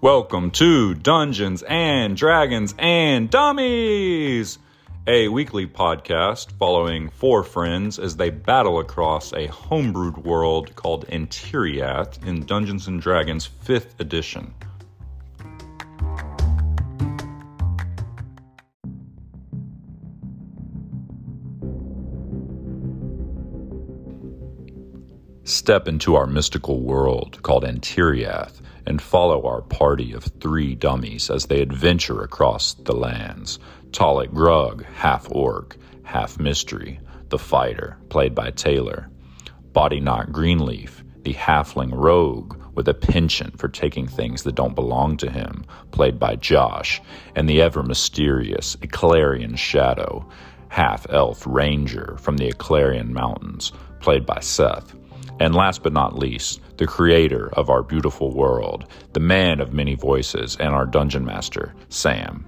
Welcome to Dungeons and Dragons and Dummies, a weekly podcast following four friends as they battle across a homebrewed world called Antiriath in Dungeons and Dragons 5th edition. Step into our mystical world called Antiriath and follow our party of three dummies as they adventure across the lands. Talik Grug, half orc, half mystery, the fighter, played by Taylor. Body Knot Greenleaf, the halfling rogue with a penchant for taking things that don't belong to him, played by Josh, and the ever mysterious Eclarian Shadow, half elf ranger from the Eclarian Mountains, played by Seth. And last but not least, the creator of our beautiful world, the man of many voices, and our dungeon master, Sam.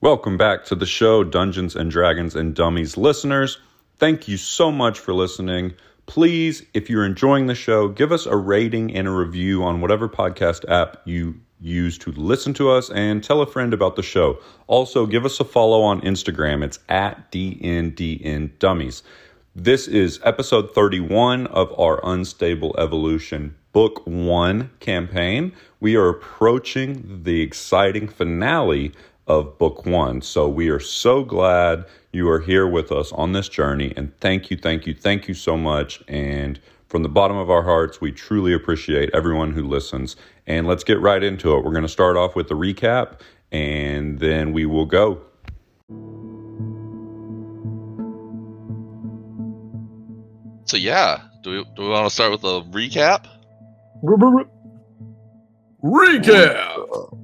Welcome back to the show, Dungeons and Dragons and Dummies listeners. Thank you so much for listening. Please, if you're enjoying the show, give us a rating and a review on whatever podcast app you use to listen to us and tell a friend about the show. Also, give us a follow on Instagram. It's at DNDN Dummies. This is episode 31 of our Unstable Evolution Book 1 campaign. We are approaching the exciting finale of Book 1. So we are so glad you are here with us on this journey. And thank you, thank you, thank you so much. And from the bottom of our hearts, we truly appreciate everyone who listens. And let's get right into it. We're going to start off with the recap and then we will go. So yeah, do we do we want to start with a recap? Recap.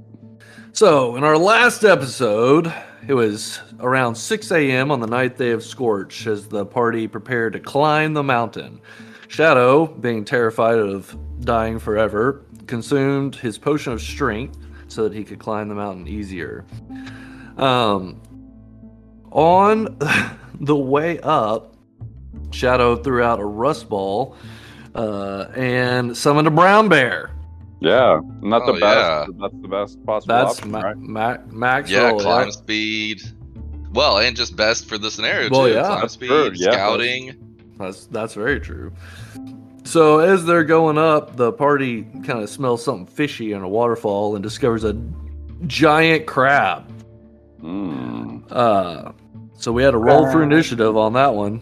So, in our last episode, it was around 6 a.m. on the ninth day of Scorch as the party prepared to climb the mountain. Shadow, being terrified of dying forever, consumed his potion of strength so that he could climb the mountain easier. Um, on the way up, Shadow threw out a rust ball uh, and summoned a brown bear. Yeah, not Oh, the yeah. best. but That's the best possible That's option, ma- right? ma- max Yeah, roll, climb yeah. speed. Well, and just best for the scenario Well, too. yeah. climb speed, true, yeah. scouting. That's that's very true. So as they're going up, the party kind of smells something fishy in a waterfall and discovers a giant crab. Mm. Uh, so we had a roll for initiative on that one.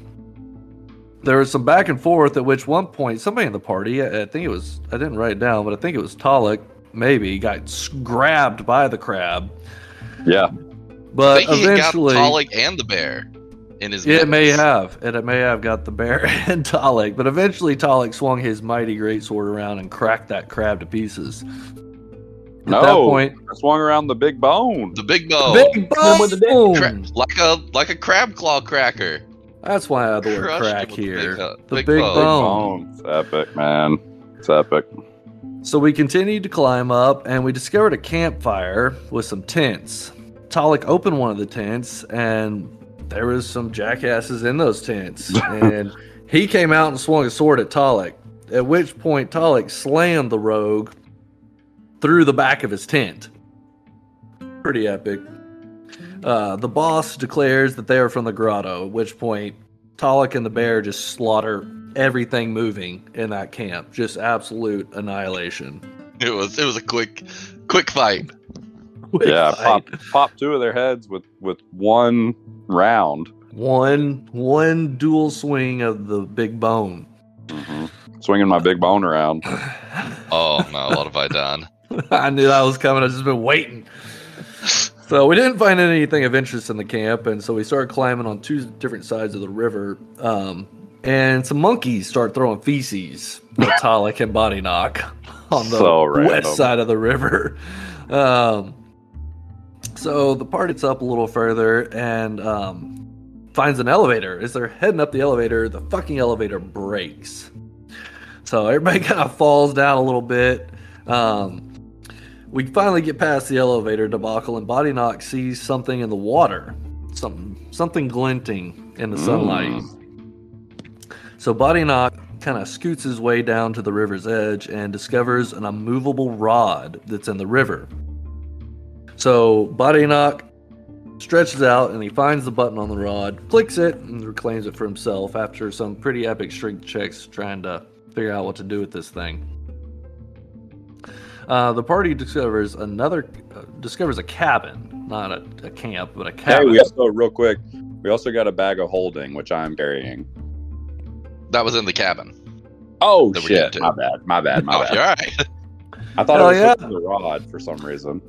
There was some back and forth at which one point somebody in the party, I I think it was, I didn't write it down, but I think it was Talik, maybe got grabbed by the crab. Yeah, I But think he eventually, got Talik and the bear in his. It may have, and it may have got the bear and Talik, but eventually Talik swung his mighty greatsword around and cracked that crab to pieces. At no. that point, I swung around the big bone. the big bone, big bone. with the Cra- like a like a crab claw cracker. That's why I have the word crack him with the here. big, uh, the big big, bone. bone. Bone. It's epic, man. It's epic. So we continued to climb up, and we discovered a campfire with some tents. Talik opened one of the tents, and there was some jackasses in those tents. and he came out and swung a sword at Talik. At which point, Talik slammed the rogue through the back of his tent. Pretty epic. Uh, the boss declares that they are from the grotto, at which point Talik and the bear just slaughter everything moving in that camp. Just absolute annihilation. It was it was a quick quick fight. Quick yeah, pop pop two of their heads with with one round. One one dual swing of the big bone. hmm Swinging my big bone around. Oh no, what have I done? I knew that was coming. I've just been waiting. So we didn't find anything of interest in the camp, and so we started climbing on two different sides of the river. Um, and some monkeys start throwing feces at Talik and Body Knock on the So west side of the river. Um, so the party's up a little further and um, finds an elevator. As they're heading up the elevator, the fucking elevator breaks. So everybody kind of falls down a little bit. Um, we finally get past the elevator debacle, and Body Knock sees something in the water, something something glinting in the sunlight. So Body Knock kind of scoots his way down to the river's edge and discovers an immovable rod that's in the river. So Body Knock stretches out and he finds the button on the rod, clicks it, and reclaims it for himself after some pretty epic strength checks trying to figure out what to do with this thing. Uh, the party discovers another uh, discovers a cabin, not a, a camp, but a Hey, cabin. we also real quick. We also got a bag of holding, which I'm carrying. That was in the cabin. Oh That shit! My bad. My bad. My Oh, bad. all right. I thought Hell it was yeah. the rod for some reason.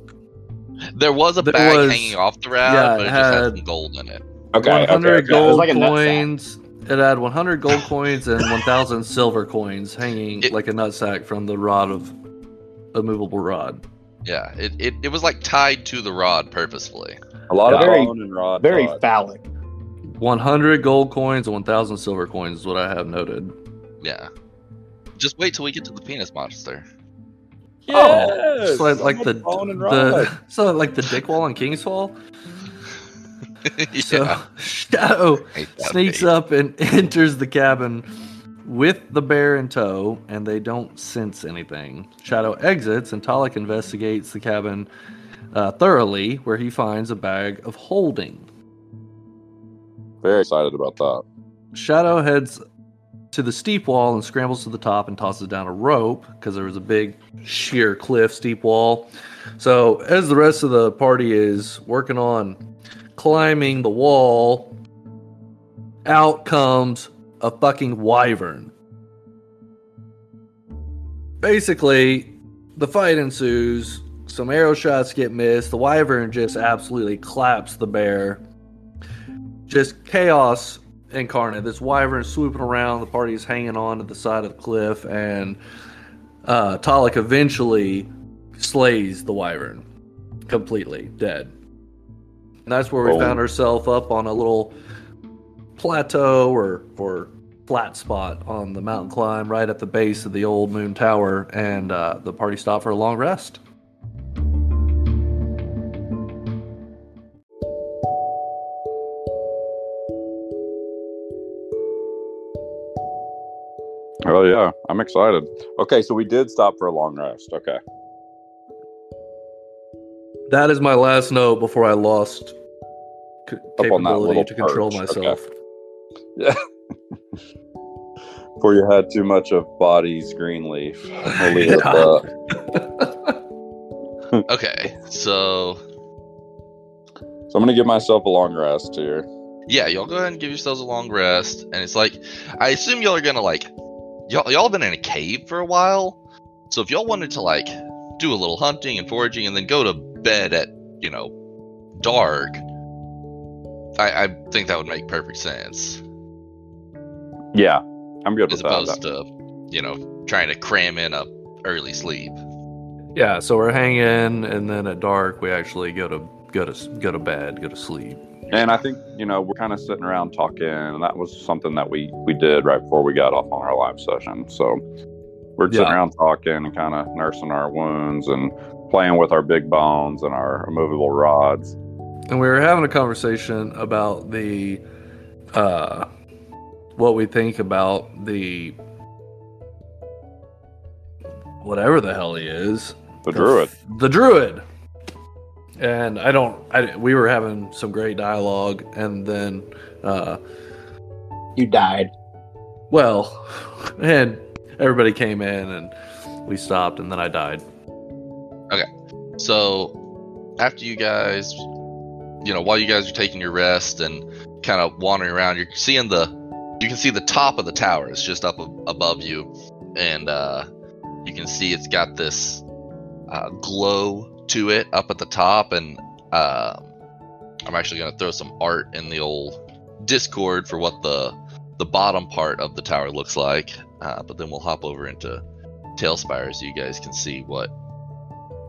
There was a There bag was- hanging off the rod, yeah, but it it just had had- some gold in it. Okay. 100 okay, okay. gold It like a nut sack. coins. It had 100 gold coins and 1,000 silver coins hanging It- like a nutsack from the rod of a movable rod. Yeah, it, it, it was like tied to the rod purposefully. A lot of Very- and rod. Very rod. phallic. 100 gold coins and 1,000 silver coins is what I have noted. Yeah. Just wait till we get to the penis monster. Oh, Yes! it's like, like the, much bone and the so like the dick wall and King's Fall. yeah. So Shadow sneaks bait. up and enters the cabin with the bear in tow, and they don't sense anything. Shadow exits, and Talik investigates the cabin uh, thoroughly, where he finds a bag of holding. Very excited about that. Shadow heads to the steep wall and scrambles to the top and tosses down a rope because there was a big sheer cliff steep wall. So as the rest of the party is working on climbing the wall, out comes a fucking wyvern. Basically, the fight ensues. Some arrow shots get missed. The wyvern just absolutely claps the bear. Just chaos incarnate. This wyvern swooping around. The party's hanging on to the side of the cliff, and uh, Talik eventually slays the wyvern completely dead. And that's where we Boom. found ourselves up on a little plateau or or flat spot on the mountain climb, right at the base of the old moon tower, and uh, the party stopped for a long rest. Oh yeah, I'm excited. Okay, so we did stop for a long rest. Okay. That is my last note before I lost c- Up on that capability to control perch, myself. Yeah. Before you had too much of body's green leaf. We'll leave it at that. Okay, so So I'm gonna give myself a long rest here. yeah, y'all go ahead and give yourselves a long rest. And it's like, I assume y'all are gonna like, y'all y'all been in a cave for a while. So if y'all wanted to like do a little hunting and foraging and then go to bed at you know dark, I, I think that would make perfect sense Yeah, I'm good as with that. opposed to you know trying to cram in a early sleep. Yeah, so we're hanging, and then at dark we actually go to go to go to bed, go to sleep. And I think you know we're kind of sitting around talking, and that was something that we we did right before we got off on our live session. So we're sitting Yeah. around talking and kind of nursing our wounds and playing with our big bones and our immovable rods. And we were having a conversation about the uh what we think about the whatever the hell he is. The druid. The druid. And I don't I we were having some great dialogue and then uh You died. well and everybody came in and we stopped and then I died. Okay, so after you guys, you know, while you guys are taking your rest and kind of wandering around, you're seeing the, you can see the top of the tower is just up above you, and uh, you can see it's got this uh, glow to it up at the top, and uh, I'm actually going to throw some art in the old Discord for what the the bottom part of the tower looks like, uh, but then we'll hop over into TaleSpire so you guys can see what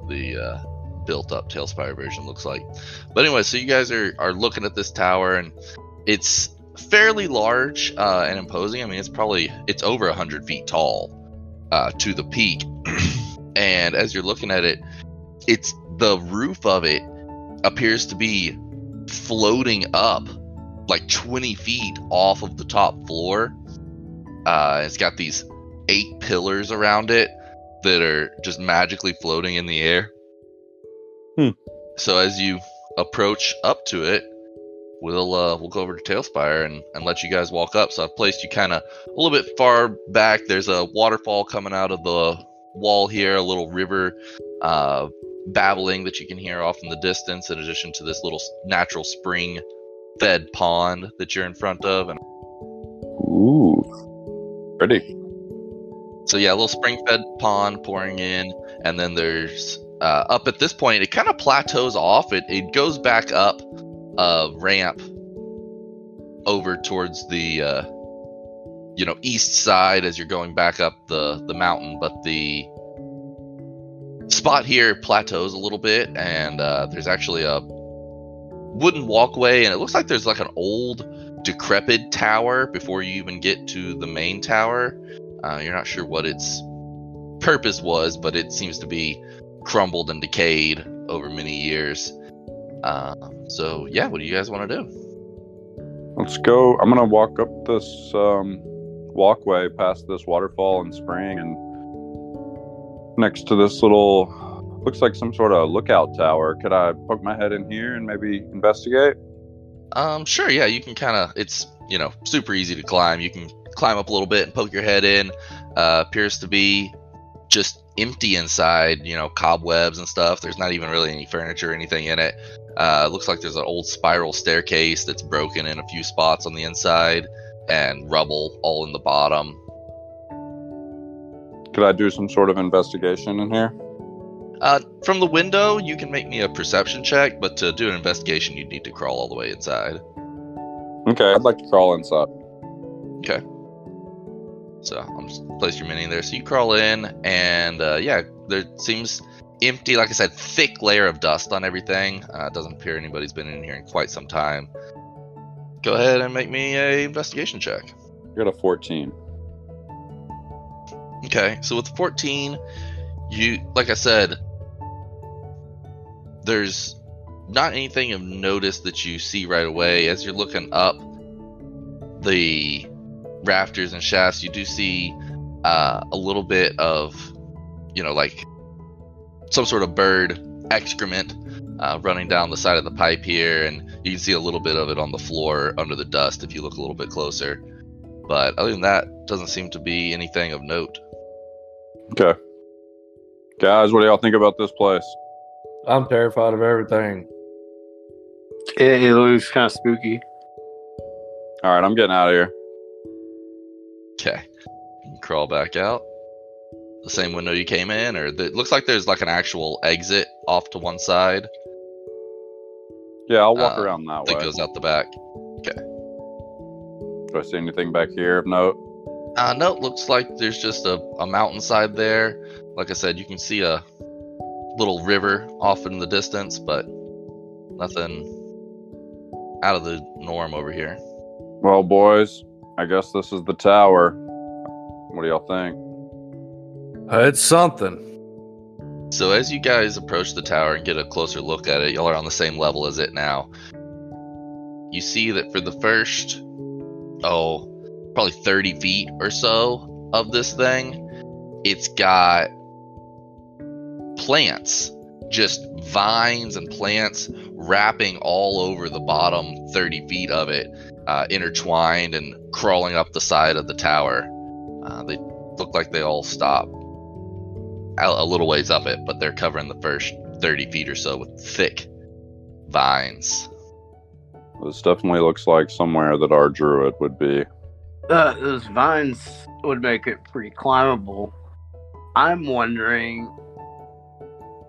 the uh, built up TaleSpire version looks like. But anyway, so you guys are, are looking at this tower and it's fairly large uh, and imposing. I mean, it's probably it's over hundred feet tall uh, to the peak. and as you're looking at it, it's the roof of it appears to be floating up like 20 feet off of the top floor Uh, it's got these eight pillars around it that are just magically floating in the air. Hmm. So as you approach up to it, we'll uh, we'll go over to TaleSpire and, and let you guys walk up. So I've placed you kind of a little bit far back. There's a waterfall coming out of the wall here, a little river uh, babbling that you can hear off in the distance, in addition to this little natural spring fed pond that you're in front of. And Ooh, pretty. so, yeah, a little spring fed pond pouring in. And then there's uh, up at this point, it kind of plateaus off. It, it goes back up a ramp over towards the. Uh, you know, east side as you're going back up the the mountain, but the spot here plateaus a little bit, and uh, there's actually a wooden walkway, and it looks like there's like an old, decrepit tower before you even get to the main tower. Uh, you're not sure what its purpose was, but it seems to be crumbled and decayed over many years. Uh, so yeah, what do you guys want to do? Let's go. I'm gonna walk up this um, walkway past this waterfall and spring, and next to this little looks like some sort of lookout tower. Could I poke my head in here and maybe investigate? Um, sure, yeah, you can kind of. It's you know super easy to climb. You can climb up a little bit and poke your head in. Uh, appears to be just empty inside. You know, cobwebs and stuff. There's not even really any furniture or anything in it. Uh, looks like there's an old spiral staircase that's broken in a few spots on the inside, and rubble all in the bottom. Could I do some sort of investigation in here? Uh, from the window, you can make me a perception check, but to do an investigation, you'd need to crawl all the way inside. Okay, I'd like to crawl inside. Okay. So I'm just place your mini in there. So you crawl in, and uh, yeah, there seems empty. Like I said, thick layer of dust on everything. Uh, it doesn't appear anybody's been in here in quite some time. Go ahead and make me a investigation check. You got a 14. Okay, so with 14, you like I said, there's not anything of notice that you see right away as you're looking up the rafters and shafts. You do see uh, a little bit of, you know, like some sort of bird excrement uh, running down the side of the pipe here, and you can see a little bit of it on the floor under the dust if you look a little bit closer. But other than that, doesn't seem to be anything of note. Okay. Guys, what do y'all think about this place? I'm terrified of everything. It, it looks kind of spooky. All right, I'm getting out of here. Okay. Crawl back out. The same window you came in, or the, it looks like there's like an actual exit off to one side Yeah, I'll walk Uh, around that that way. goes out the back. Okay. Do I see anything back here of note? Uh, no, it looks like there's just a, a mountainside there. Like I said, you can see a little river off in the distance, but nothing out of the norm over here. Well, boys, I guess this is the tower. What do y'all think? It's something. So as you guys approach the tower and get a closer look at it, y'all are on the same level as it now. You see that for the first, oh, probably 30 feet or so of this thing, it's got plants, just vines and plants wrapping all over the bottom 30 feet of it, uh, intertwined and crawling up the side of the tower. Uh, they look like they all stop a a little ways up it, but they're covering the first 30 feet or so with thick vines. This definitely looks like somewhere that our druid would be. Uh, those vines would make it pretty climbable. I'm wondering,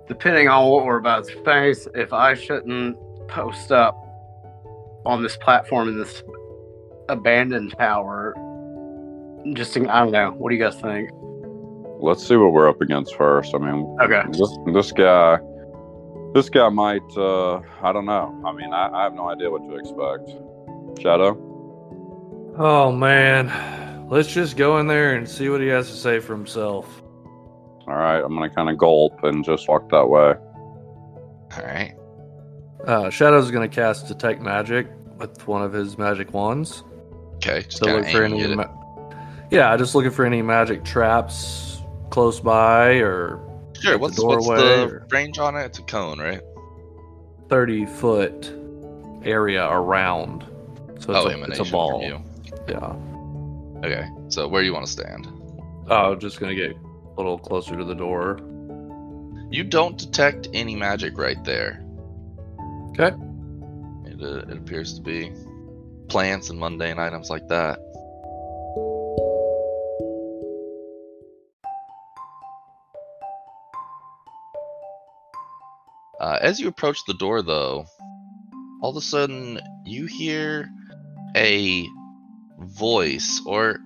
depending on what we're about to face, if I shouldn't post up on this platform in this abandoned tower. Just, I don't know. What do you guys think? Let's see what we're up against first. I mean, Okay. this this guy, this guy might. uh I don't know. I mean, I, I have no idea what to expect. Shadow. Oh man. Let's just go in there and see what he has to say for himself. All right, I'm gonna kind of gulp and just walk that way. All right. Uh, Shadow's gonna cast Detect Magic with one of his magic wands Okay. Just to kind look for any. Ma- Yeah, just looking for any magic traps close by or Sure. the What's what's the range on it? It's a cone, right? 30 foot area around. So it's, oh, a, emanation it's a ball. Yeah. Okay. So where do you want to stand? Oh, I'm just gonna get a little closer to the door. You don't detect any magic right there. Okay. It, uh, it appears to be plants and mundane items like that. Uh, as you approach the door, though, all of a sudden you hear a voice, or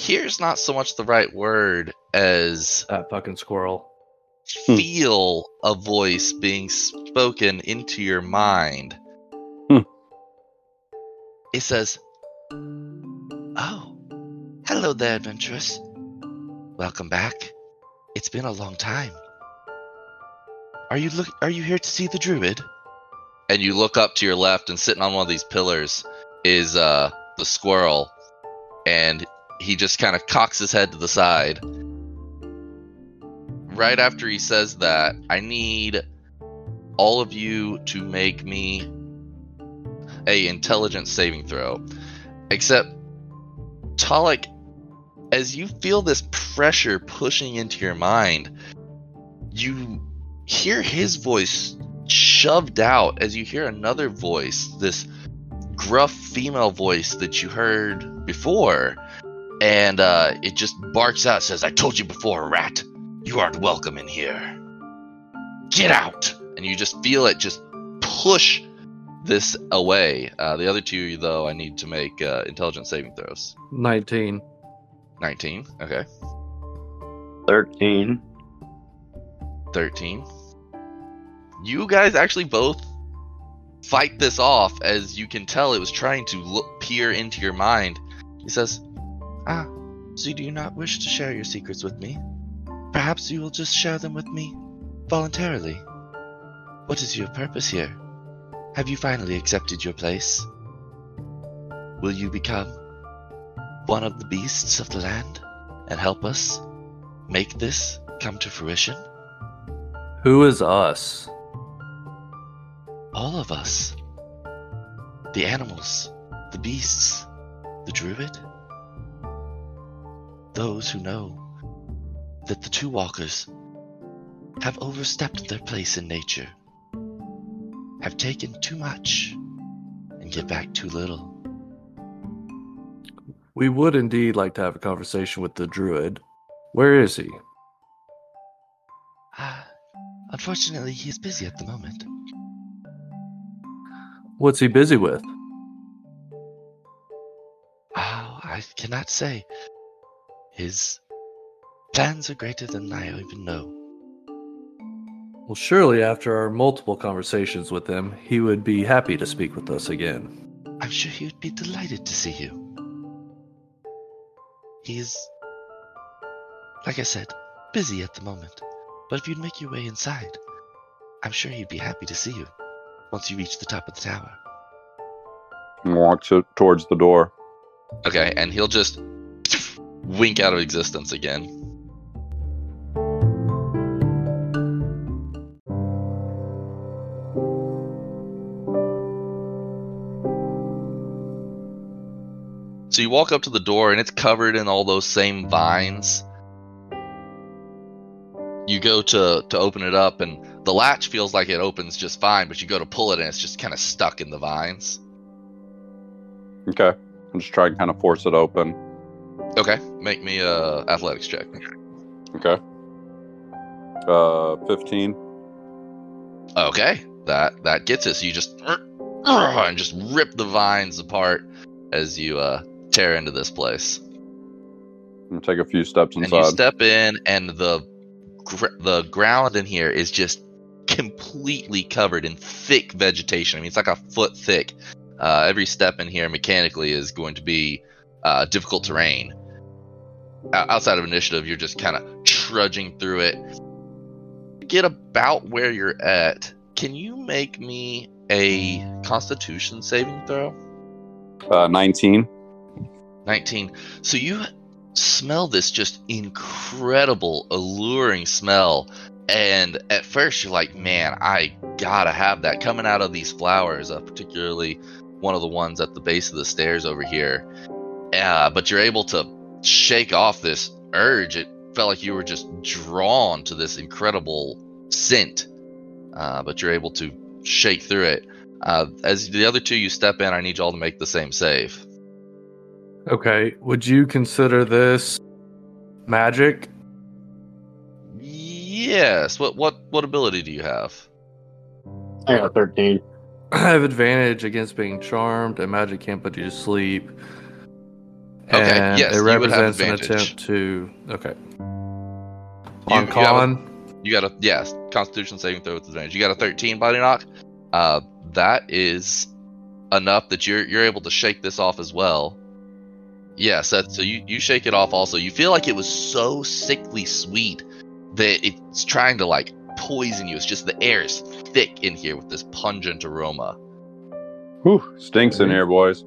here's not so much the right word as That fucking squirrel. Hmm. feel a voice being spoken into your mind. Hmm. It says, Oh, hello there, adventurous. Welcome back. It's been a long time. Are you look are you here to see the druid? And you look up to your left and sitting on one of these pillars is uh the squirrel and he just kind of cocks his head to the side right after he says that, I need all of you to make me a intelligence saving throw. Except Talik, as you feel this pressure pushing into your mind, you hear his voice shoved out as you hear another voice, this gruff female voice that you heard before. And uh, it just barks out, says, I told you before, rat. You aren't welcome in here. Get out! And you just feel it just push this away. Uh, the other two, though, I need to make uh, intelligence saving throws. 19. 19. Okay. 13. 13. You guys actually both fight this off as you can tell it was trying to look, peer into your mind. He says, Ah, so do you not wish to share your secrets with me? Perhaps you will just share them with me voluntarily. What is your purpose here? Have you finally accepted your place? Will you become one of the beasts of the land and help us make this come to fruition? Who is us? All of us. The animals, the beasts, the druid. Those who know that the two walkers have overstepped their place in nature, have taken too much, and give back too little. We would indeed like to have a conversation with the druid. Where is he? Ah, unfortunately, he is busy at the moment. What's he busy with? Oh, I cannot say. His plans are greater than I even know. Well, surely after our multiple conversations with him, he would be happy to speak with us again. I'm sure he would be delighted to see you. He's, like I said, busy at the moment. But if you'd make your way inside, I'm sure he'd be happy to see you once you reach the top of the tower. It towards the door. Okay, and he'll just wink out of existence again. So you walk up to the door and it's covered in all those same vines. You go to to open it up and the latch feels like it opens just fine, but you go to pull it and it's just kind of stuck in the vines. Okay. I'm just trying to kind of force it open. Okay, make me a athletics check. Okay. Uh, 15. Okay, that that gets it. So you just and just rip the vines apart as you uh, tear into this place. I'm take a few steps inside. And you step in, and the gr- the ground in here is just completely covered in thick vegetation. I mean, it's like a foot thick. Uh, every step in here mechanically is going to be uh, difficult terrain. O- outside of initiative, you're just kind of trudging through it. Get about where you're at. Can you make me a Constitution saving throw? uh, 19. 19. So you smell this just incredible, alluring smell. And at first, you're like, man, I gotta have that coming out of these flowers, uh, particularly one of the ones at the base of the stairs over here. Uh, but you're able to shake off this urge. It felt like you were just drawn to this incredible scent, uh, but you're able to shake through it. Uh, as the other two you step in, I need y'all to make the same save. Okay. Would you consider this magic? Yes. What what what ability do you have? I got 13. I have advantage against being charmed, and magic can't put you to sleep. Okay, And yes, it you would have represents an advantage. attempt to. Okay. You- On you a- con, You got a yes, Constitution saving throw with advantage. You got a 13 body knock. Uh, that is enough that you're you're able to shake this off as well. Yes, that, so you you shake it off also. You feel like it was so sickly sweet that it's trying to like poison you. It's just the air is thick in here with this pungent aroma. Whew, stinks in here, boys.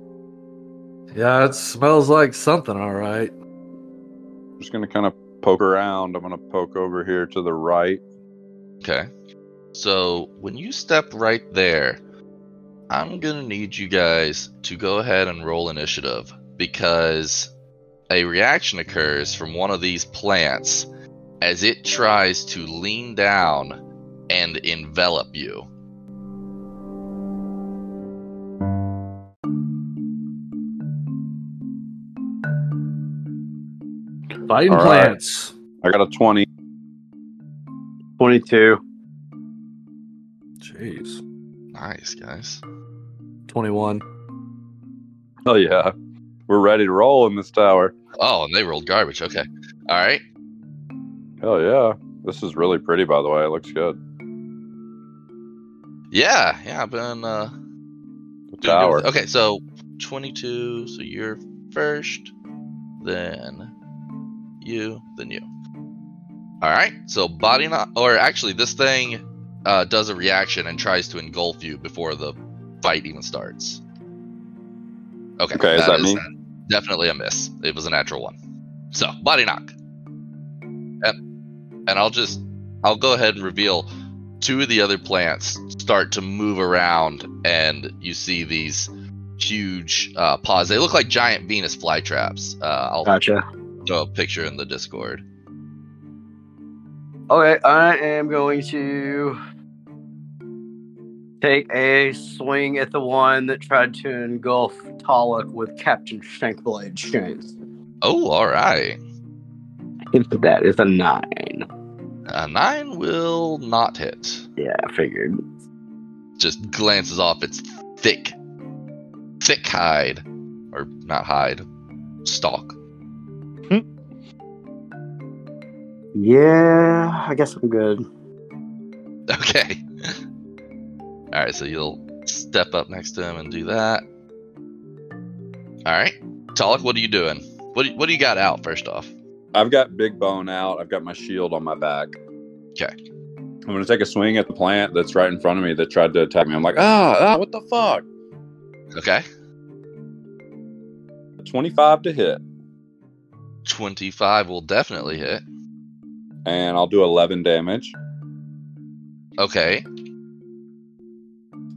yeah, it smells like something. All right. I'm just gonna kind of poke around. I'm gonna poke over here to the right. Okay. So when you step right there, I'm gonna need you guys to go ahead and roll initiative because a reaction occurs from one of these plants as it tries to lean down and envelop you. Fighting All right. plants. I got a 20. 22. Jeez. Nice, guys. 21. Oh yeah, we're ready to roll in this tower. Oh, and they rolled garbage. Okay. All right. Hell yeah, this is really pretty. By the way, it looks good. Yeah, yeah. I've been uh, The tower. Okay, so 22. So you're first, then you, then you. All right. So body not, or actually, this thing uh, does a reaction and tries to engulf you before the fight even starts. Okay. Okay, is that me? Definitely a miss. It was a natural one. So body knock. Yep. And I'll just, I'll go ahead and reveal two of the other plants start to move around, and you see these huge uh, paws. They look like giant Venus flytraps. Uh, I'll Gotcha. throw a picture in the Discord. Okay, I am going to take a swing at the one that tried to engulf Talik with Captain Shankblade chains. Oh, all right. That is a nine. A nine will not hit. Yeah, I figured. Just glances off its thick, thick hide, or not hide, stalk. Hmm. Yeah, I guess I'm good. Okay. All right, so you'll step up next to him and do that. All right, Talik, what are you doing? What do, what do you got out first off? I've got big bone out. I've got my shield on my back. Okay. I'm gonna take a swing at the plant that's right in front of me that tried to attack me. I'm like, ah, ah what the fuck? Okay, 25 to hit, twenty-five will definitely hit. and I'll do 11 damage. Okay,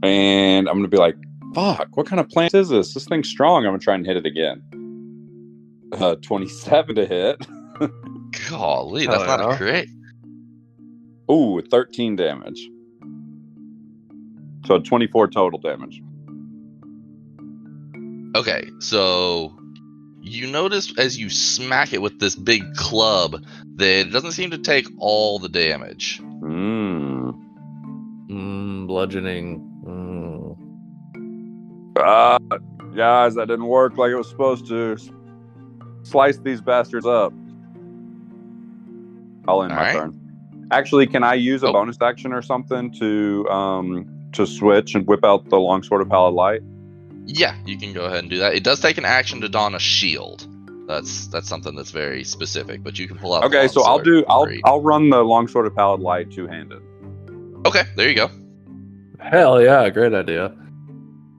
And I'm gonna be like, fuck, what kind of plant is this? This thing's strong. I'm gonna try and hit it again. Uh, 27 to hit. golly, Hell that's not a crit. Ooh, 13 damage. So 24 total damage. Okay, so you notice as you smack it with this big club that it doesn't seem to take all the damage. Mm. Mm, bludgeoning. Mm. Ah, guys, that didn't work like it was supposed to. Slice these bastards up. I'll end All my right. turn. Actually, can I use a Oh. bonus action or something to um to switch and whip out the longsword of pallid light? Yeah, you can go ahead and do that. It does take an action to don a shield. That's that's something that's very specific, but you can pull out. the Okay, so I'll do I'll free. I'll run the longsword of pallid light two handed. Okay, there you go. Hell yeah, great idea.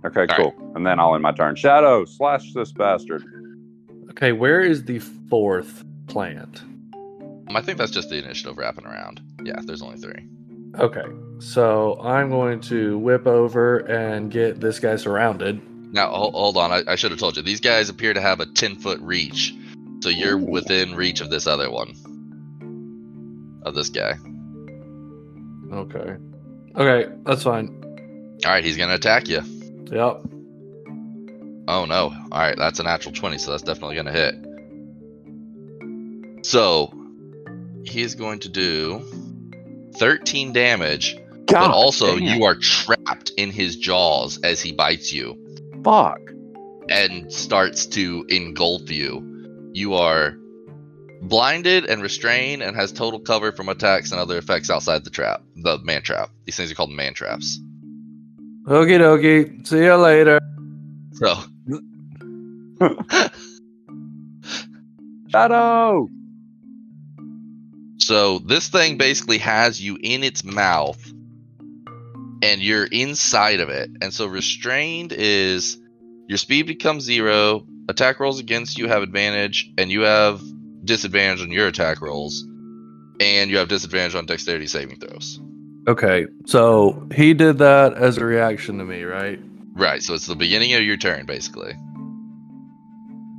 Okay, All cool. And then I'll end my turn. Shadow, slash this bastard. Okay, where is the fourth plant? I think that's just the initiative wrapping around. Yeah, there's only three. Okay, so I'm going to whip over and get this guy surrounded. Now, hold, hold on. I, I should have told you. These guys appear to have a 10 foot reach. So you're Ooh. within reach of this other one. Of this guy. Okay. Okay, that's fine. All right, he's going to attack you. Yep. Oh no. All right, that's a natural 20, so that's definitely going to hit. So, he's going to do 13 damage, God, but also damn. you are trapped in his jaws as he bites you fuck. and starts to engulf you. You are blinded and restrained and has total cover from attacks and other effects outside the trap, the man trap. These things are called man traps. Okie dokie. See you later. So, Shadow. So this thing mm-hmm. basically has you in its mouth and you're inside of it. And so restrained is your speed becomes zero, attack rolls against you have advantage, and you have disadvantage on your attack rolls, and you have disadvantage on dexterity saving throws. Okay, so he did that as a reaction to me, right? Right, so it's the beginning of your turn basically.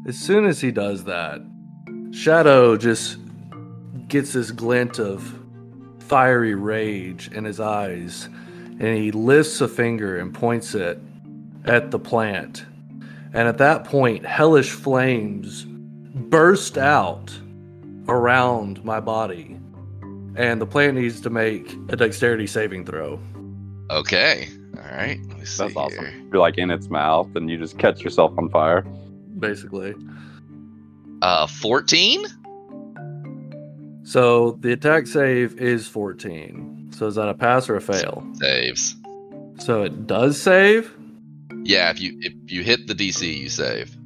As soon as he does that, Shadow just gets this glint of fiery rage in his eyes, and he lifts a finger and points it at the plant. And at that point, hellish flames burst out around my body, and the plant needs to make a dexterity saving throw. Okay. All right. Let me see That's awesome. here. You're like in its mouth and you just catch yourself on fire. Basically. Uh 14? So the attack save is 14. So is that a pass or a fail? Saves. So it does save. Yeah, if you if you hit the DC, you save.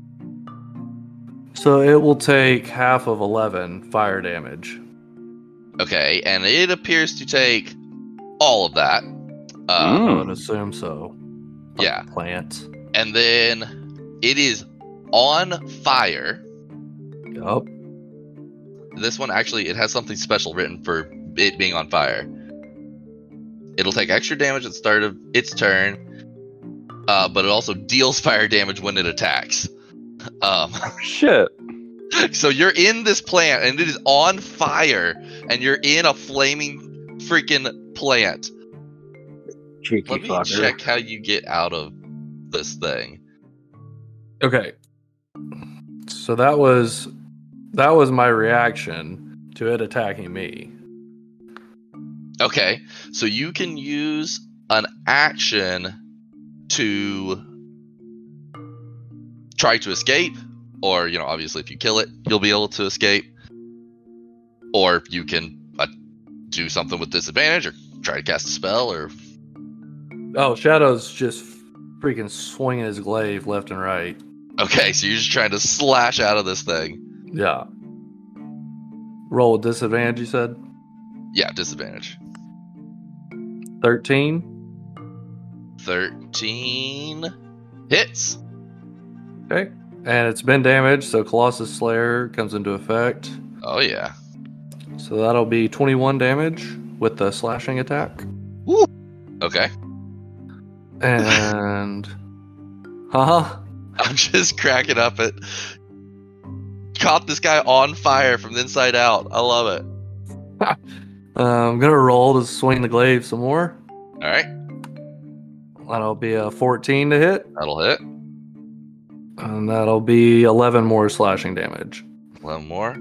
So it will take half of 11 fire damage. Okay, and it appears to take all of that. Uh, I would assume so. Yeah. Plant. And then it is on fire. Yup. This one actually it has something special written for it being on fire. It'll take extra damage at the start of its turn, uh, but it also deals fire damage when it attacks. Um, Shit. so you're in this plant and it is on fire, and you're in a flaming freaking plant. Cheeky Let me fucker. check how you get out of this thing. Okay. So that was that was my reaction to it attacking me. Okay, so you can use an action to try to escape, or you know, obviously, if you kill it, you'll be able to escape, or you can uh, do something with disadvantage, or try to cast a spell, or Oh, Shadow's just freaking swinging his glaive left and right. okay, so you're just trying to slash out of this thing. Yeah. Roll a disadvantage, you said? Yeah, disadvantage. 13. Thirteen hits. Okay. And it's been damaged, so Colossus Slayer comes into effect. Oh yeah. So that'll be 21 damage with the slashing attack. Okay. And. Huh? I'm just cracking up at caught this guy on fire from the inside out. I love it. Uh, I'm gonna roll to swing the glaive some more. All right, That'll be a 14 to hit, that'll hit. and that'll be 11 more slashing damage. One more.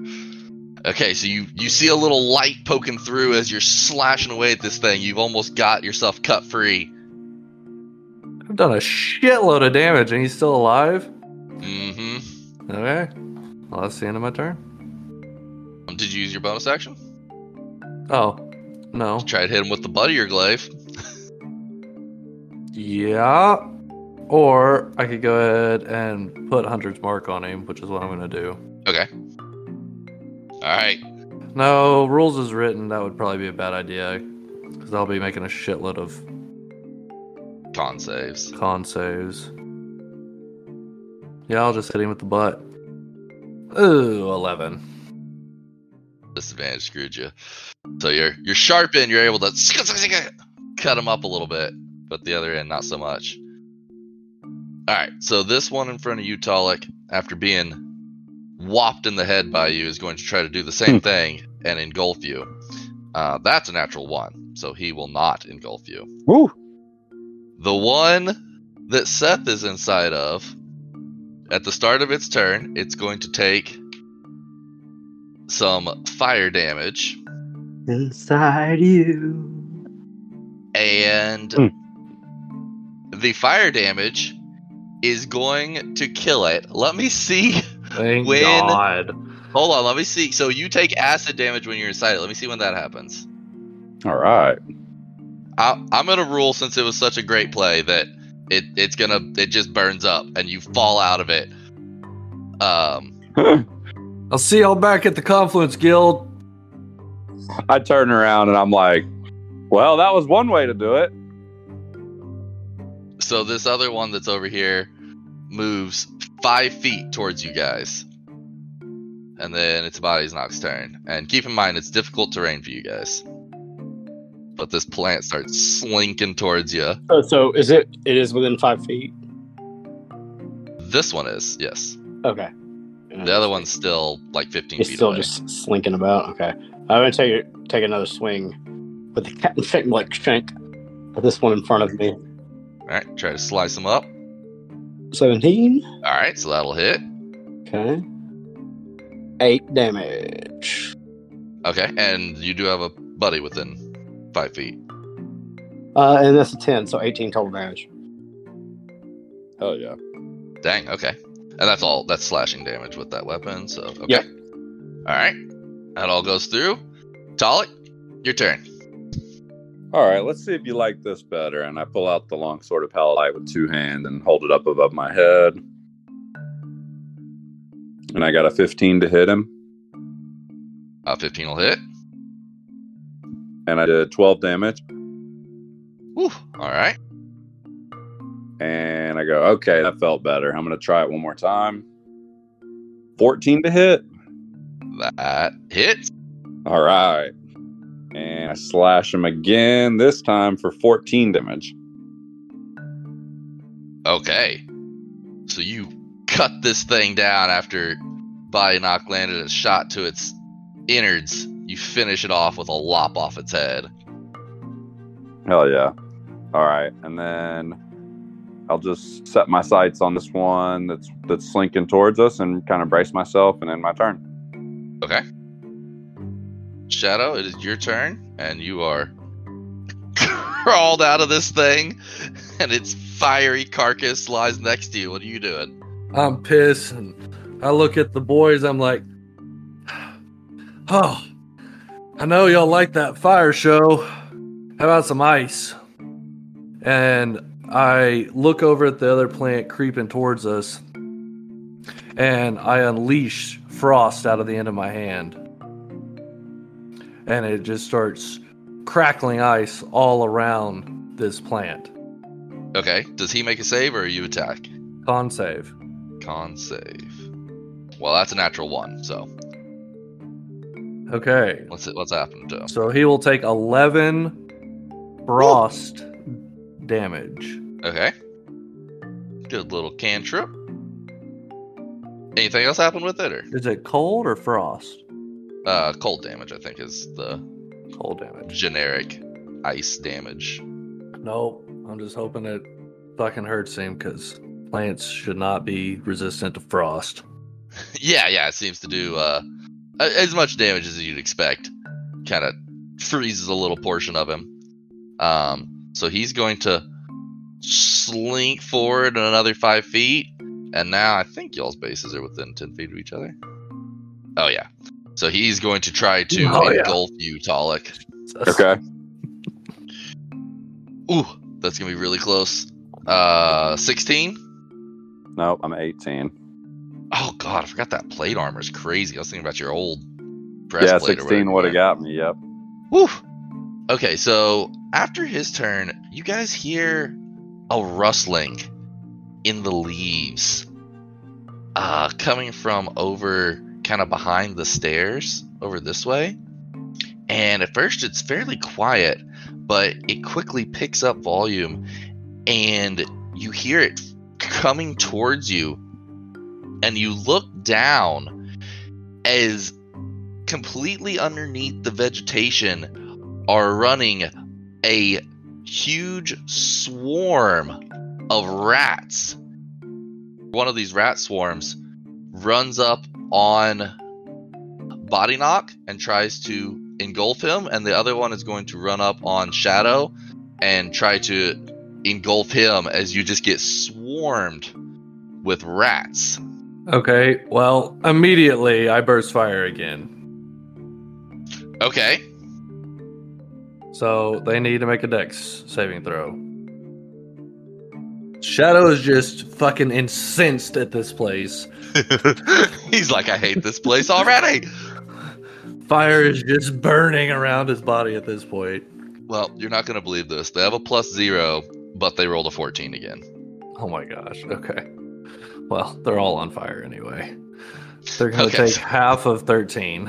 Okay, so you you see a little light poking through as you're slashing away at this thing. You've almost got yourself cut free. I've done a shitload of damage, and he's still alive. Mm-hmm. Okay, well that's the end of my turn. Um, Did you use your bonus action? Oh, no. Try to hit him with the butt of your glaive. Yeah. Or I could go ahead and put Hunter's Mark on him, which is what I'm gonna do. Okay. All right. No, rules is written. That would probably be a bad idea because I'll be making a shitload of Con saves. con saves. Yeah, I'll just hit him with the butt. Ooh, 11. Disadvantage screwed you. So you're you're sharp end, you're able to cut him up a little bit, but the other end not so much. All right, so this one in front of you, Talik, after being whopped in the head by you, is going to try to do the same thing and engulf you. Uh, that's a natural one, so he will not engulf you. Woo! The one that Seth is inside of, at the start of its turn, it's going to take some fire damage, Inside you. and Hmm. the fire damage is going to kill it. Let me see. Thank When- God. Hold on, let me see. So you take acid damage when you're inside it. Let me see when that happens. All right. I, I'm gonna rule since it was such a great play that it it's gonna it just burns up and you fall out of it. Um, I'll see y'all back at the Confluence Guild. I turn around and I'm like, well, that was one way to do it. so this other one that's over here moves five feet towards you guys, and then it's body's Nox turn. And keep in mind it's difficult terrain for you guys. But this plant starts slinking towards you. Oh, so is it? It is within five feet. This one is yes. Okay. The other one's still like 15 He's feet still away. just slinking about. Okay. I'm gonna take take another swing with the cat and shank like shank. With this one in front of me. All right, try to slice them up. Seventeen. All right, so that'll hit. Okay. Eight damage. Okay, and you do have a buddy within five feet. Uh, and that's a ten, so eighteen total damage. Hell yeah. Dang. Okay, and that's all. That's slashing damage with that weapon. So okay. Yep. All right, that all goes through. Talik, your turn. All right, let's see if you like this better. And I pull out the long sword of Pallight with two hands and hold it up above my head. And I got a 15 to hit him. Uh, 15 will hit. And I did 12 damage. Woo. All right. And I go, okay, that felt better. I'm going to try it one more time. 14 to hit. That hits. All right. And I slash him again, this time for 14 damage. Okay. So you cut this thing down after Body Knock landed a shot to its innards. You finish it off with a lop off its head. Hell yeah. All right. And then I'll just set my sights on this one that's that's slinking towards us and kind of brace myself and end my turn. Okay. Shadow, it is your turn, and you are crawled out of this thing, and its fiery carcass lies next to you. What are you doing? I'm pissed. And I look at the boys. I'm like, oh, I know y'all like that fire show. How about some ice? And I look over at the other plant creeping towards us, and I unleash frost out of the end of my hand. And it just starts crackling ice all around this plant. Okay. Does he make a save or you attack? Con save. Con save. Well, that's a natural one. So Okay. what's it? What's happened to him? So he will take 11 frost damage. Okay. Good little cantrip. Anything else happen with it, or Is it cold or frost? uh, cold damage? I think is the Cold damage. generic ice damage. Nope. I'm just hoping it fucking hurts him because plants should not be resistant to frost. yeah, yeah, it seems to do uh, as much damage as you'd expect. Kind of freezes a little portion of him. Um, so he's going to slink forward another five feet, and now I think y'all's bases are within ten feet of each other. Oh yeah. So he's going to try to Oh, yeah. engulf you, Talik. Okay. Ooh, that's gonna be really close. Uh, sixteen. Nope, I'm 18. Oh god, I forgot that plate armor is crazy. I was thinking about your old Yeah, breastplate. or 16 would have got me. Yep. Woo. Okay, so after his turn, you guys hear a rustling in the leaves, uh, coming from over kind of behind the stairs over this way. And at first, it's fairly quiet, but it quickly picks up volume, and you hear it coming towards you. And you look down as completely underneath the vegetation are running a huge swarm of rats. One of these rat swarms runs up on Body Knock and tries to engulf him, and the other one is going to run up on Shadow and try to engulf him as you just get swarmed with rats. Okay, well, immediately I burst fire again. Okay. So they need to make a dex saving throw. Shadow is just fucking incensed at this place. He's like, I hate this place already. Fire is just burning around his body at this point. Well, you're not going to believe this. They have a plus zero, but they rolled a 14 again. Oh my gosh. Okay. Well, they're all on fire anyway. They're going to Okay, take half of 13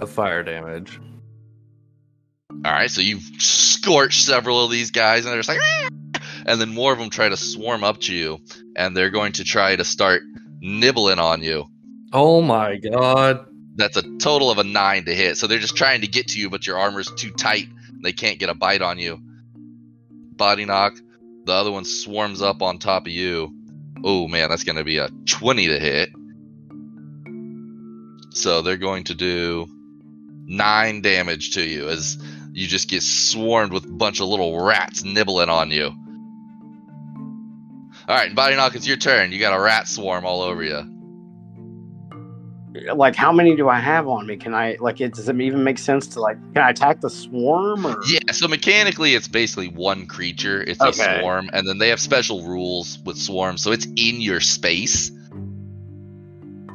of fire damage. All right, so you've scorched several of these guys, and they're just like, "Ah!" and then more of them try to swarm up to you, and they're going to try to start nibbling on you. Oh my god. That's a total of a nine to hit. So they're just trying to get to you, but your armor's too tight. They can't get a bite on you. Body knock. The other one swarms up on top of you. Oh man, that's going to be a 20 to hit. So they're going to do nine damage to you as you just get swarmed with a bunch of little rats nibbling on you. All right, body knock, it's your turn. You got a rat swarm all over you. Like, how many do I have on me? Can I like? It does it even make sense to like? Can I attack the swarm? Or Yeah, so mechanically, it's basically one creature. It's Okay. a swarm, and then they have special rules with swarms, so it's in your space.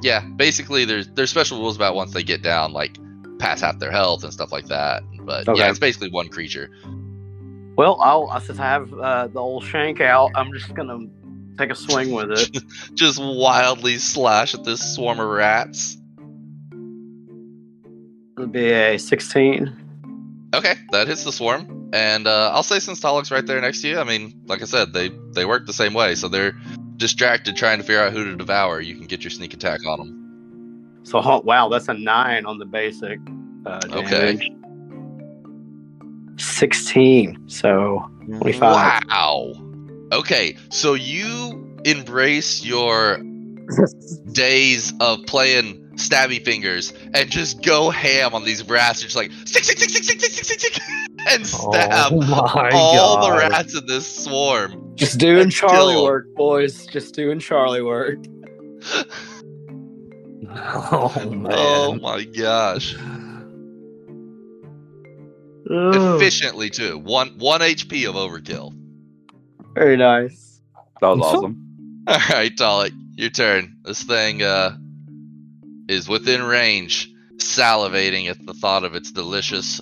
Yeah, basically, there's there's special rules about once they get down, like pass half their health and stuff like that. But Okay. yeah, it's basically one creature. Well, I'll since I have uh, the old shank out, I'm just gonna take a swing with it. Just wildly slash at this swarm of rats. It'll be a 16. Okay, that hits the swarm, and uh, I'll say since Talik's right there next to you, I mean, like I said, they they work the same way, so they're distracted trying to figure out who to devour. You can get your sneak attack on them. So oh, wow, that's a nine on the basic. Uh, Okay. 16. So 25. Wow. Okay, so you embrace your days of playing stabby fingers and just go ham on these rats. You're just like stick, stick, stick, stick, stick, stick, stick, stick, stick, and oh stab oh all god. the rats in this swarm. Just doing Let's Charlie kill 'em. work, boys. Just doing Charlie work. Oh man. Oh my gosh! Ugh, Efficiently too. One one HP of overkill. Very nice. That was awesome. All right, Talik, your turn. This thing uh, is within range, salivating at the thought of its delicious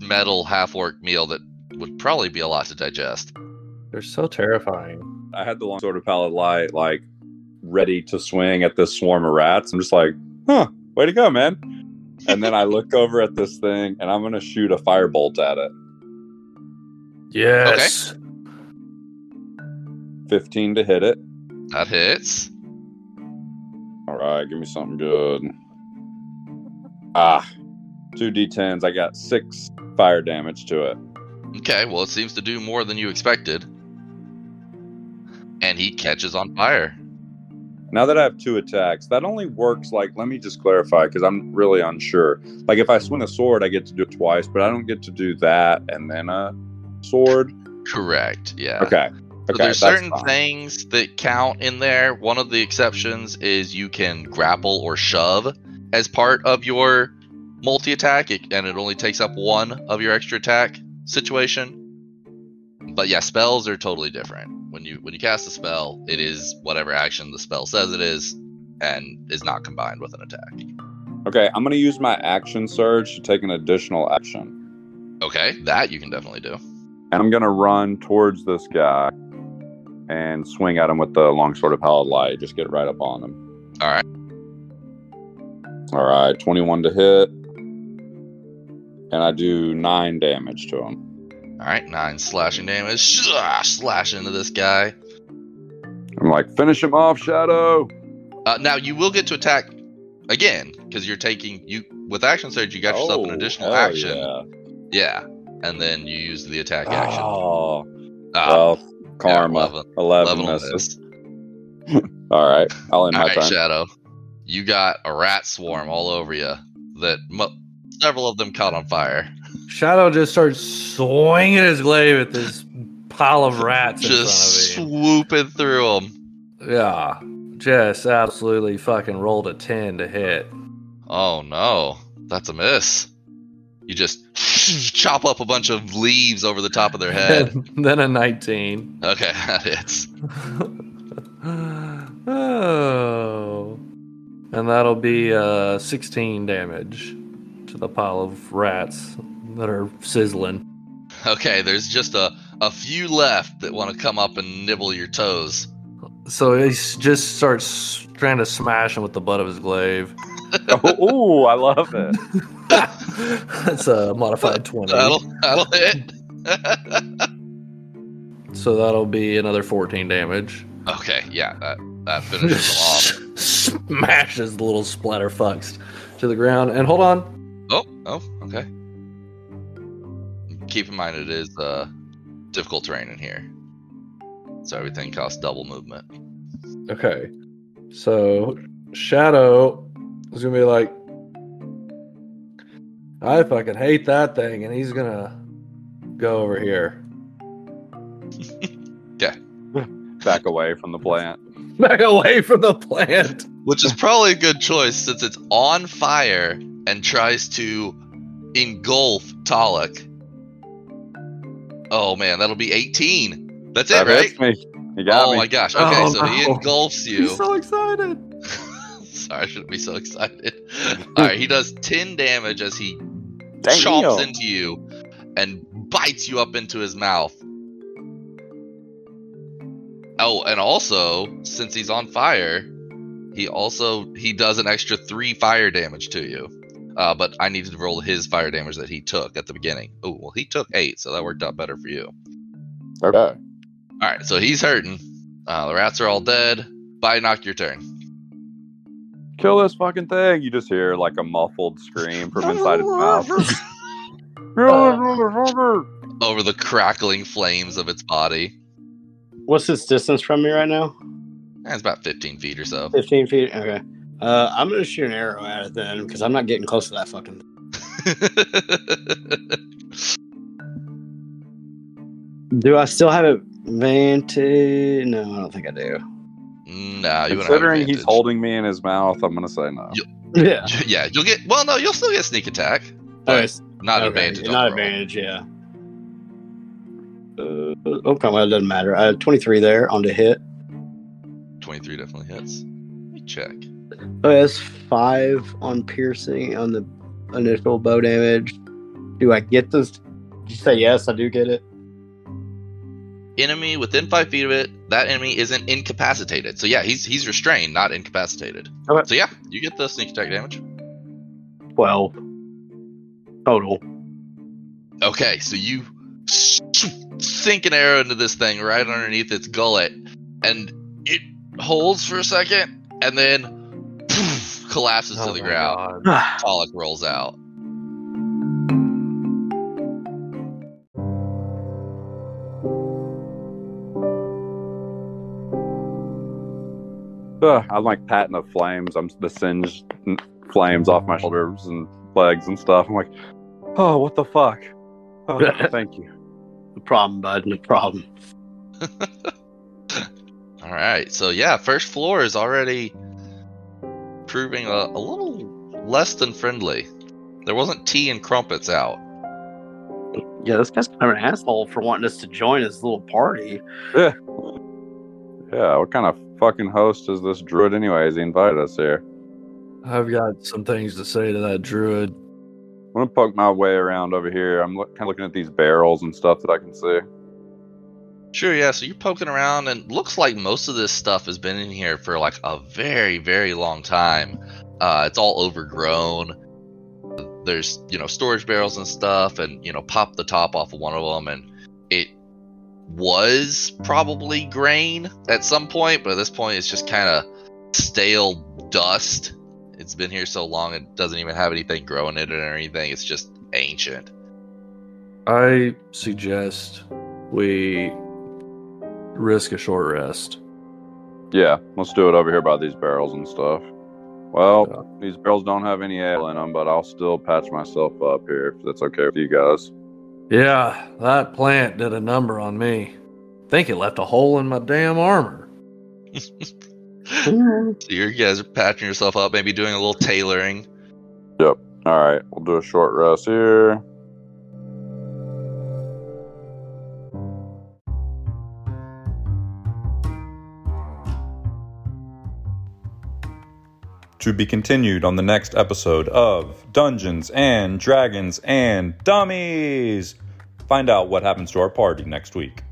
metal half-orc meal that would probably be a lot to digest. They're so terrifying. I had the long sword of pallet light like ready to swing at this swarm of rats. I'm just like, huh, way to go, man. And then I look over at this thing and I'm gonna shoot a firebolt at it. Yes. 15 to hit it. That hits. All right, give me something good. Ah, two d10s. I got six fire damage to it. Okay, well, it seems to do more than you expected. And he catches on fire. Now that I have two attacks, that only works like, let me just clarify because I'm really unsure. Like, if I swing a sword, I get to do it twice, but I don't get to do that and then a sword. Correct, yeah. Okay. So Okay. there's certain fine. things that count in there. One of the exceptions is you can grapple or shove as part of your multi attack, and it only takes up one of your extra attack situation. But yeah, spells are totally different. When you when you cast a spell, it is whatever action the spell says it is, and is not combined with an attack. Okay, I'm going to use my action surge to take an additional action. Okay, that you can definitely do. And I'm going to run towards this guy and swing at him with the longsword of pallet light. Just get right up on him. All right. All right, 21 to hit. And I do nine damage to him. All right, nine slashing damage. Slash, into this guy. I'm like, finish him off, Shadow. Uh, now you will get to attack again because you're taking you with action surge. You got yourself an Oh, additional action. Yeah. Yeah, and then you use the attack action. Oh, Ah, well, karma. 11, 11, 11 misses. All right, I'll end All my right, turn. Shadow. You got a rat swarm all over you. That mo- several of them caught on fire. Shadow just starts swinging his glaive at this pile of rats Just in front of swooping through them. Yeah, just absolutely fucking rolled a ten to hit. Oh no, that's a miss. You just chop up a bunch of leaves over the top of their head. then a nineteen. okay, that hits. oh, and that'll be uh, sixteen damage to the pile of rats that are sizzling. Okay, there's just a, a few left that want to come up and nibble your toes. So he just starts trying to smash him with the butt of his glaive. oh, ooh, I love it. That's a modified 20. That'll that'll hit. So that'll be another 14 damage. okay, yeah, that that finishes them off. Smashes the little splatter fucks to the ground. And hold on. Oh, oh, okay. Keep in mind it is uh difficult terrain in here. So everything costs double movement. Okay. So Shadow is going to be like, I fucking hate that thing. And he's going to go over here. yeah. Back away from the plant. Back away from the plant. Which is probably a good choice since it's on fire and tries to engulf Talik. Oh man, that'll be 18. That's it, That right? hits me. You got Oh me. my gosh. Okay, Oh, so he engulfs you. He's so excited. Sorry, I shouldn't be so excited. Alright, he does 10 damage as he Damn. chomps into you and bites you up into his mouth. Oh, and also, since he's on fire, he also he does an extra three fire damage to you. Uh, but I needed to roll his fire damage that he took at the beginning. Oh, well, he took eight, so that worked out better for you. Okay. All right, so he's hurting. Uh, the rats are all dead. Bite knock your turn. Kill this fucking thing. You just hear like a muffled scream from inside its mouth. Over the crackling flames of its body. What's its distance from me right now? Eh, It's about 15 feet or so. 15 feet? Okay. Uh, I'm going to shoot an arrow at it then because I'm not getting close to that fucking. Do I still have advantage? No, I don't think I do. Nah, you Considering he's holding me in his mouth, I'm gonna say no. You- Yeah. Yeah, you'll get. Well, no, you'll still get sneak attack, but Okay, not okay, advantage. Not advantage, yeah. Uh, okay, well, it doesn't matter. I had 23 there on the hit. 23 definitely hits. Let me check. Oh, that's five on piercing on the initial bow damage. Do I get this? Did you say yes? I do get it. Enemy within five feet of it. That enemy isn't incapacitated. So yeah, he's he's restrained, not incapacitated. Okay. So yeah, you get the sneak attack damage. 12 total. Okay, so you sink an arrow into this thing right underneath its gullet, and it holds for a second, and then poof, collapses to Oh the ground. Pollock rolls out. Ugh, I'm like patting the flames. I'm the singed flames off my shoulders and legs and stuff. I'm like, oh, what the fuck? Oh, thank you. No problem, bud. No problem. All right, so yeah, first floor is already proving a, a little less than friendly. There wasn't tea and crumpets out. Yeah, this guy's kind of an asshole for wanting us to join his little party. Yeah. Yeah, what kind of fucking host is this druid anyways? He invited us here. I've got some things to say to that druid. I'm gonna poke my way around over here. I'm look, kind of looking at these barrels and stuff that I can see. Sure, yeah. So you're poking around, and looks like most of this stuff has been in here for like a very, very long time. Uh, it's all overgrown. There's, you know, storage barrels and stuff, and you know, pop the top off of one of them, and it was probably grain at some point, but at this point, it's just kind of stale dust. It's been here so long, it doesn't even have anything growing in it or anything. It's just ancient. I suggest we risk a short rest. Yeah, let's do it over here by these barrels and stuff. Well, these barrels don't have any ale in them, but I'll still patch myself up here if that's okay with you guys. Yeah, that plant did a number on me. Think it left a hole in my damn armor. So you guys are patching yourself up, maybe doing a little tailoring. Yep. All right, we'll do a short rest here. To be continued on the next episode of Dungeons and Dragons and Dummies. Find out what happens to our party next week.